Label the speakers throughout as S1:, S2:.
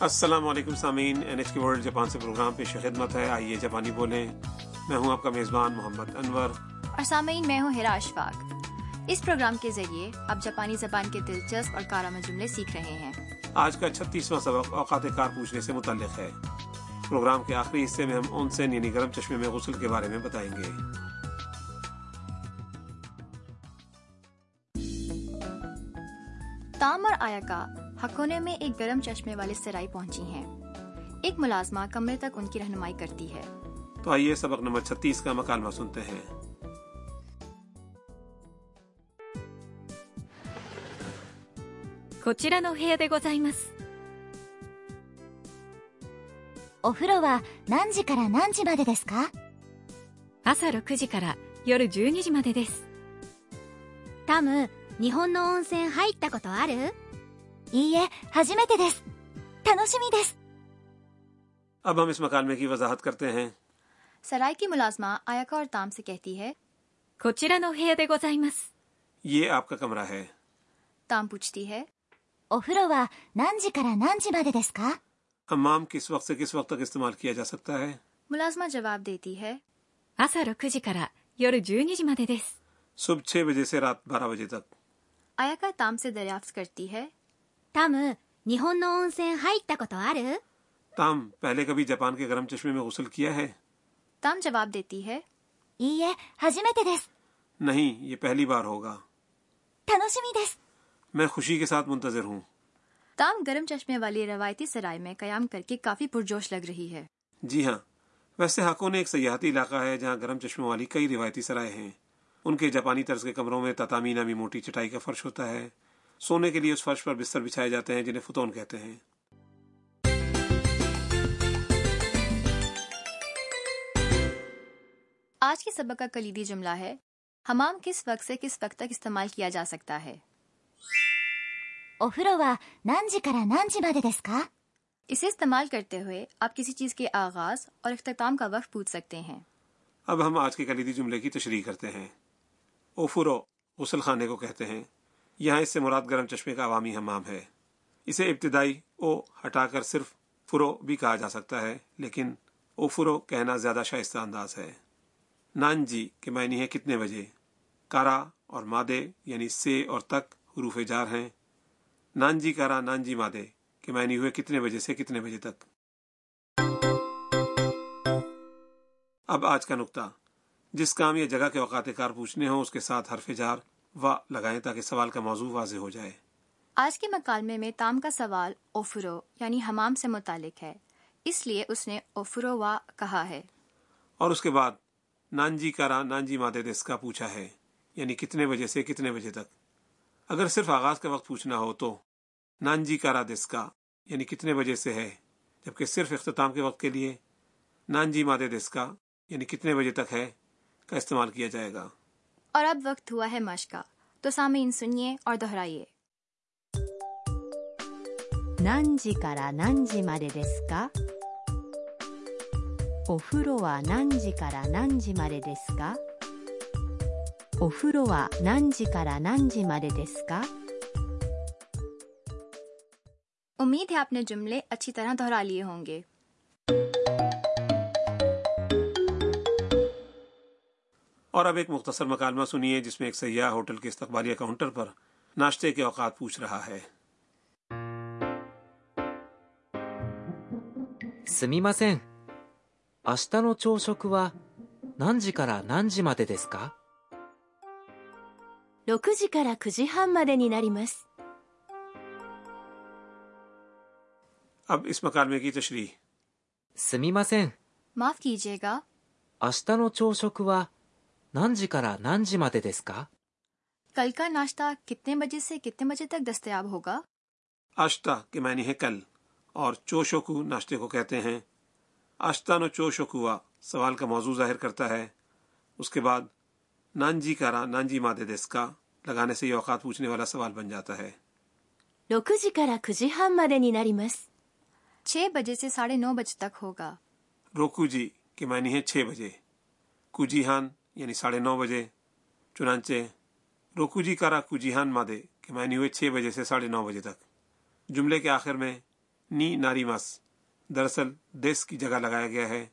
S1: السلام علیکم سامعین N H K World Japan سے پروگرام پیش خدمت ہے۔ آئیے جاپانی بولیں۔ میں ہوں آپ کا میزبان محمد انور۔
S2: اور سامعین میں ہوں ہیرا اشفاق۔ اس پروگرام کے ذریعے آپ جاپانی زبان کے دلچسپ اور کارآمد جملے سیکھ رہے ہیں۔
S1: آج کا چھتیسواں سبق اوقات کار پوچھنے سے متعلق ہے۔ پروگرام کے آخری حصے میں ہم اونسین یعنی گرم چشمے میں غسل کے بارے میں بتائیں گے۔
S2: تام اور آیا کا ہکونے میں ایک گرم چشمے والے سرائی پہنچی ہیں ایک ملازمہ کمرے تک ان کی رہنمائی کرتی ہے
S1: تو آئیے سبق نمبر چھتیس کا مکالمہ سنتے ہیں
S3: こちらのお部屋でございます
S4: お風呂は何時から何時までですか
S3: 朝6時から夜12時までです
S4: タム、日本の温泉入ったことある いいえ、初めてです。楽しみです。
S1: اب ہم اس مکالمے کی وضاحت کرتے ہیں
S2: سرائی کی ملازمہ آیا کا اور تام سے کہتی ہے
S3: こちらのお部屋でございます
S1: یہ آپ کا کمرہ ہے
S2: تام پوچھتی ہے
S4: お風呂は何時から何時までですか
S1: حمام کس وقت سے کس وقت تک استعمال کیا جا سکتا ہے
S2: ملازمہ جواب دیتی ہے
S3: 朝6時から夜12時までです
S1: صبح چھ بجے سے رات بارہ بجے تک
S2: آیا کا تام سے دریافت کرتی ہے
S4: タム、日本の温泉入ったことある
S1: تام پہلے کبھی جاپان کے گرم چشمے میں غسل کیا ہے
S2: تام جواب دیتی ہے
S4: いいえ、初めてです。
S1: نہیں یہ پہلی بار ہوگا
S4: 楽しみです。
S1: میں خوشی کے ساتھ منتظر ہوں
S2: تام گرم چشمے والی روایتی سرائی میں قیام کر کے کافی پرجوش لگ رہی ہے
S1: جی ہاں ویسے ہاکونے ایک سیاحتی علاقہ ہے جہاں گرم چشموں والی کئی روایتی سرائے ہیں ان کے جاپانی طرز کے کمروں میں تتامی نامی موٹی چٹائی کا فرش ہوتا ہے سونے کے لیے اس فرش پر بستر بچھائے جاتے ہیں جنہیں فتون کہتے ہیں۔
S2: آج کے سبق کا کلیدی جملہ ہے ہمام کس وقت سے کس وقت تک استعمال کیا جا سکتا ہے؟ اسے استعمال کرتے ہوئے آپ کسی چیز کے آغاز اور اختتام کا وقت پوچھ سکتے ہیں۔
S1: اب ہم آج کے کلیدی جملے کی تشریح کرتے ہیں۔ اوفرو غسل خانے کو کہتے ہیں۔ یہاں اس سے مراد گرم چشمے کا عوامی حمام ہے۔ اسے ابتدائی او ہٹا کر صرف فرو بھی کہا جا سکتا ہے، لیکن اوفرو کہنا زیادہ شائستہ انداز ہے۔ نان جی کے معنی ہے کتنے بجے؟ کارا اور مادے یعنی سے اور تک حروف جار ہیں۔ نان جی کارا نان جی مادے کے معنی ہوئے کتنے بجے سے کتنے بجے تک؟ اب آج کا نقطہ۔ جس کام یا جگہ کے اوقات کار پوچھنے ہوں، اس کے ساتھ حرف جار و لگائیں تاکہ سوال کا موضوع واضح ہو جائے۔
S2: آج کے مکالمے میں تام کا سوال اوفرو یعنی حمام سے متعلق ہے۔ اس لیے اس نے اوفرو وا کہا ہے۔
S1: اور اس کے بعد نانجی کارا نانجی مادے دس کا پوچھا ہے یعنی کتنے بجے سے کتنے بجے تک۔ اگر صرف آغاز کا وقت پوچھنا ہو تو نانجی کارا دس کا یعنی کتنے بجے سے ہے جبکہ صرف اختتام کے وقت کے لیے نانجی مادے دس کا یعنی کتنے بجے تک ہے کا استعمال کیا جائے گا۔
S2: اور اب وقت ہوا ہے مشق کا۔ تو سامعین سنیے اور دہرائیے۔
S3: نانجی نانجی مارے کا۔ وا نانجی نانجی مارے کا۔
S2: امید ہے آپ نے جملے اچھی طرح دہرا لیے ہوں گے۔
S1: اور اب ایک مختصر مکالمہ سنیے جس میں ایک سیاح ہوٹل کے استقبالیہ کاؤنٹر پر ناشتے کے اوقات پوچھ رہا ہے
S5: すみません。明日の朝食は何時から何時までですか
S4: 6時から9時半までになります。
S1: اب اس مکالمے کی تشریح
S5: すみません。
S2: معاف کیجیے گا
S5: 明日の朝食は 何時から何時までですか
S2: کل کا ناشتہ کتنے بجے سے کتنے بجے تک دستیاب ہوگا
S1: آشتا کے معنی ہے کل اور چوشوکو ناشتے کو کہتے ہیں آشتا نو چوشوکوا سوال کا موضوع ظاہر کرتا ہے اس کے بعد نانجی کارا نانجی مادے دس کا لگانے سے یہ اوقات پوچھنے والا سوال بن جاتا ہے
S4: 6時から9時半までになります。
S2: چھ بجے سے ساڑھے نو بجے تک ہوگا
S1: روکو جی کے معنی ہے چھ بجے کوجیہان یعنی ساڑھے نو بجے چنانچہ روکو جی کارا کوجیہان مادے کے معنی ہوئے چھ بجے سے ساڑھے نو بجے تک جملے کے آخر میں نی ناری مس دراصل دیس کی جگہ لگایا گیا ہے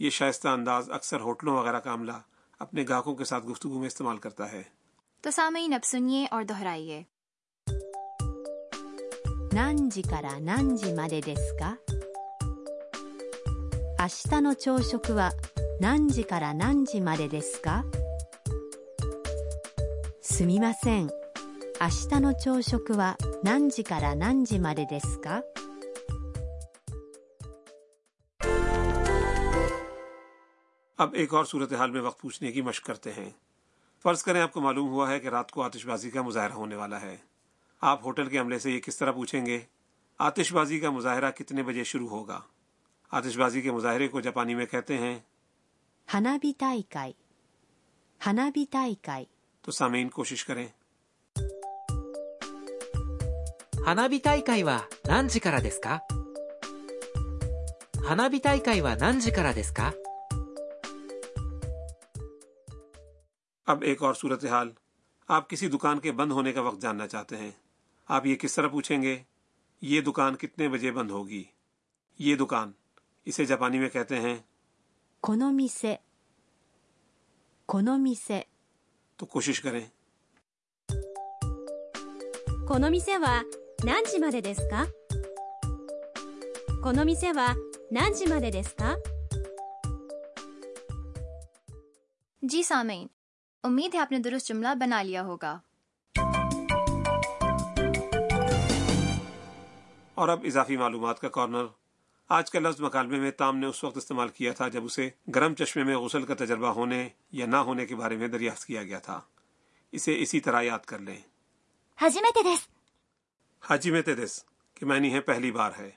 S1: یہ شائستہ انداز اکثر ہوٹلوں وغیرہ کا عملہ اپنے گاہکوں کے ساتھ گفتگو میں استعمال کرتا ہے
S2: تو سامعین اب سنیے اور دہرائیے
S3: 何時から何時までですか明日の朝食は 何時から何時までですかすみません明日の朝食は何時から何時までですか
S1: اب ایک اور صورتحال میں وقت پوچھنے کی مشق کرتے ہیں فرض کریں آپ کو معلوم ہوا ہے کہ رات کو آتش بازی کا مظاہرہ ہونے والا ہے آپ ہوٹل کے عملے سے یہ کس طرح پوچھیں گے آتش بازی کا مظاہرہ کتنے بجے شروع ہوگا آتش بازی کے مظاہرے کو جاپانی میں کہتے ہیں
S3: 花火大会花火大会
S1: تو سامعین کوشش کریں
S5: 花火大会は何時からですか花火大会は何時からですか
S1: اب ایک اور صورتحال آپ کسی دکان کے بند ہونے کا وقت جاننا چاہتے ہیں آپ یہ کس طرح پوچھیں گے یہ دکان کتنے بجے بند ہوگی یہ دکان اسے جاپانی میں کہتے ہیں
S3: この店この店
S1: تو کوشش کریں
S4: この店は何時までですかこの店は何時までですか
S2: جی سامعین امید ہے آپ نے درست جملہ بنا لیا ہوگا
S1: اور اب اضافی معلومات کا کارنر آج کا لفظ مکالمے میں تام نے اس وقت استعمال کیا تھا جب اسے گرم چشمے میں غسل کا تجربہ ہونے یا نہ ہونے کے بارے میں دریافت کیا گیا تھا۔ اسے اسی طرح یاد کر لیں۔ حاجی میں تیدس کہ معنی ہے پہلی بار ہے۔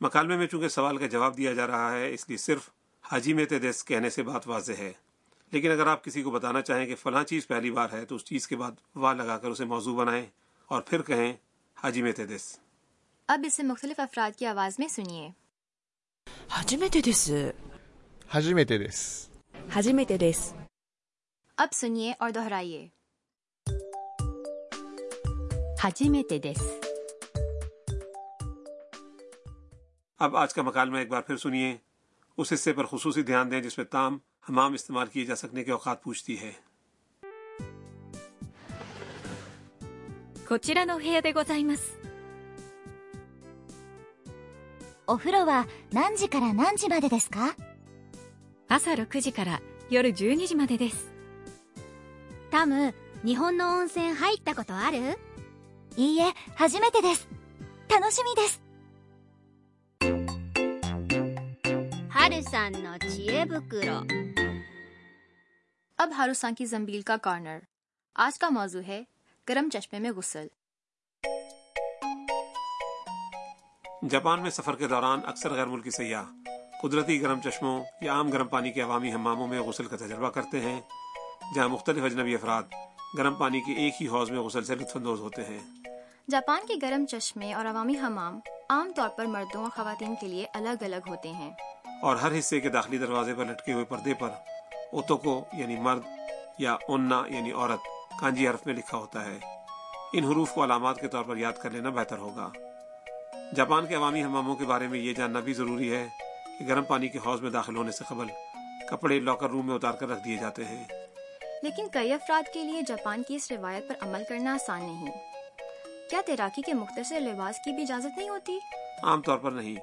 S1: مکالمے میں چونکہ سوال کا جواب دیا جا رہا ہے اس لیے صرف حاجی میں تیدس کہنے سے بات واضح ہے۔ لیکن اگر آپ کسی کو بتانا چاہیں کہ فلاں چیز پہلی بار ہے تو اس چیز کے بعد واہ لگا کر اسے موضوع بنائیں اور پھر کہیں حاجی میں تیدس
S2: اب اسے مختلف افراد کی آواز میں سنیے۔
S6: 初めてです
S7: 初めてです
S6: 初めてです
S2: اب سنیے اور دہرائیے
S3: 初めてです
S1: اب آج کا مکالمہ ایک بار پھر سنیے اس حصے پر خصوصی دھیان دیں جس میں تام حمام استعمال کیے جا سکنے کے اوقات پوچھتی ہے
S4: こちらの部屋でございます お風呂は何時から何時までですか
S8: 朝6時から夜12時までです
S4: タム日本の温泉入ったことあるいいえ初めてです楽しみです
S3: 春さんの知恵袋
S2: اب ہاروسان کی زمبیل کا کارنر آج کا موضوع ہے گرم چشمے میں غسل
S1: جاپان میں سفر کے دوران اکثر غیر ملکی سیاح قدرتی گرم چشموں یا عام گرم پانی کے عوامی حماموں میں غسل کا تجربہ کرتے ہیں جہاں مختلف اجنبی افراد گرم پانی کے ایک ہی حوض میں غسل سے لطف اندوز ہوتے ہیں۔
S2: جاپان کے گرم چشمے اور عوامی حمام عام طور پر مردوں اور خواتین کے لیے الگ الگ ہوتے ہیں۔
S1: اور ہر حصے کے داخلی دروازے پر لٹکے ہوئے پردے پر اوتوکو یعنی مرد یا انا یعنی عورت کانجی حرف میں لکھا ہوتا ہے۔ ان حروف کو علامات کے طور پر یاد کر لینا بہتر ہوگا۔ جاپان کے عوامی حماموں کے بارے میں یہ جاننا بھی ضروری ہے کہ گرم پانی کے حوض میں داخل ہونے سے قبل کپڑے لاکر روم میں اتار کر رکھ دیے جاتے ہیں۔
S2: لیکن کئی افراد کے لیے جاپان کی اس روایت پر عمل کرنا آسان نہیں۔ کیا تیراکی کے مختصر لباس کی بھی اجازت نہیں ہوتی؟
S1: عام طور پر نہیں۔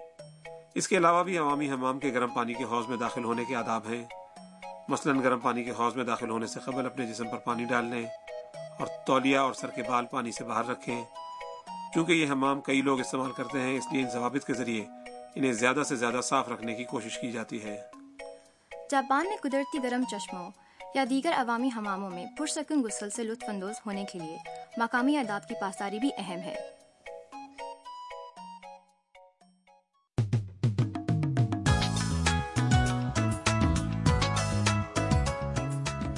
S1: اس کے علاوہ بھی عوامی حمام کے گرم پانی کے حوض میں داخل ہونے کے آداب ہیں۔ مثلا گرم پانی کے حوض میں داخل ہونے سے قبل اپنے جسم پر پانی ڈال لیں اور تولیہ اور سر کے بال پانی سے باہر رکھیں۔ چونکہ یہ حمام کئی لوگ استعمال کرتے ہیں اس لیے ان ضوابط کے ذریعے انہیں زیادہ سے زیادہ صاف رکھنے کی کوشش کی جاتی ہے۔
S2: جاپان میں قدرتی گرم چشموں یا دیگر عوامی حماموں میں پرسکون غسل سے لطف اندوز ہونے کے لیے مقامی آداب کی پاسداری بھی اہم ہے۔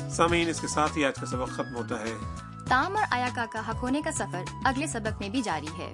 S1: سامعین اس کے ساتھ ہی آج کا سبق ختم ہوتا ہے۔
S2: تام اور آیا کا حق ہونے کا سفر اگلے سبق میں بھی جاری ہے۔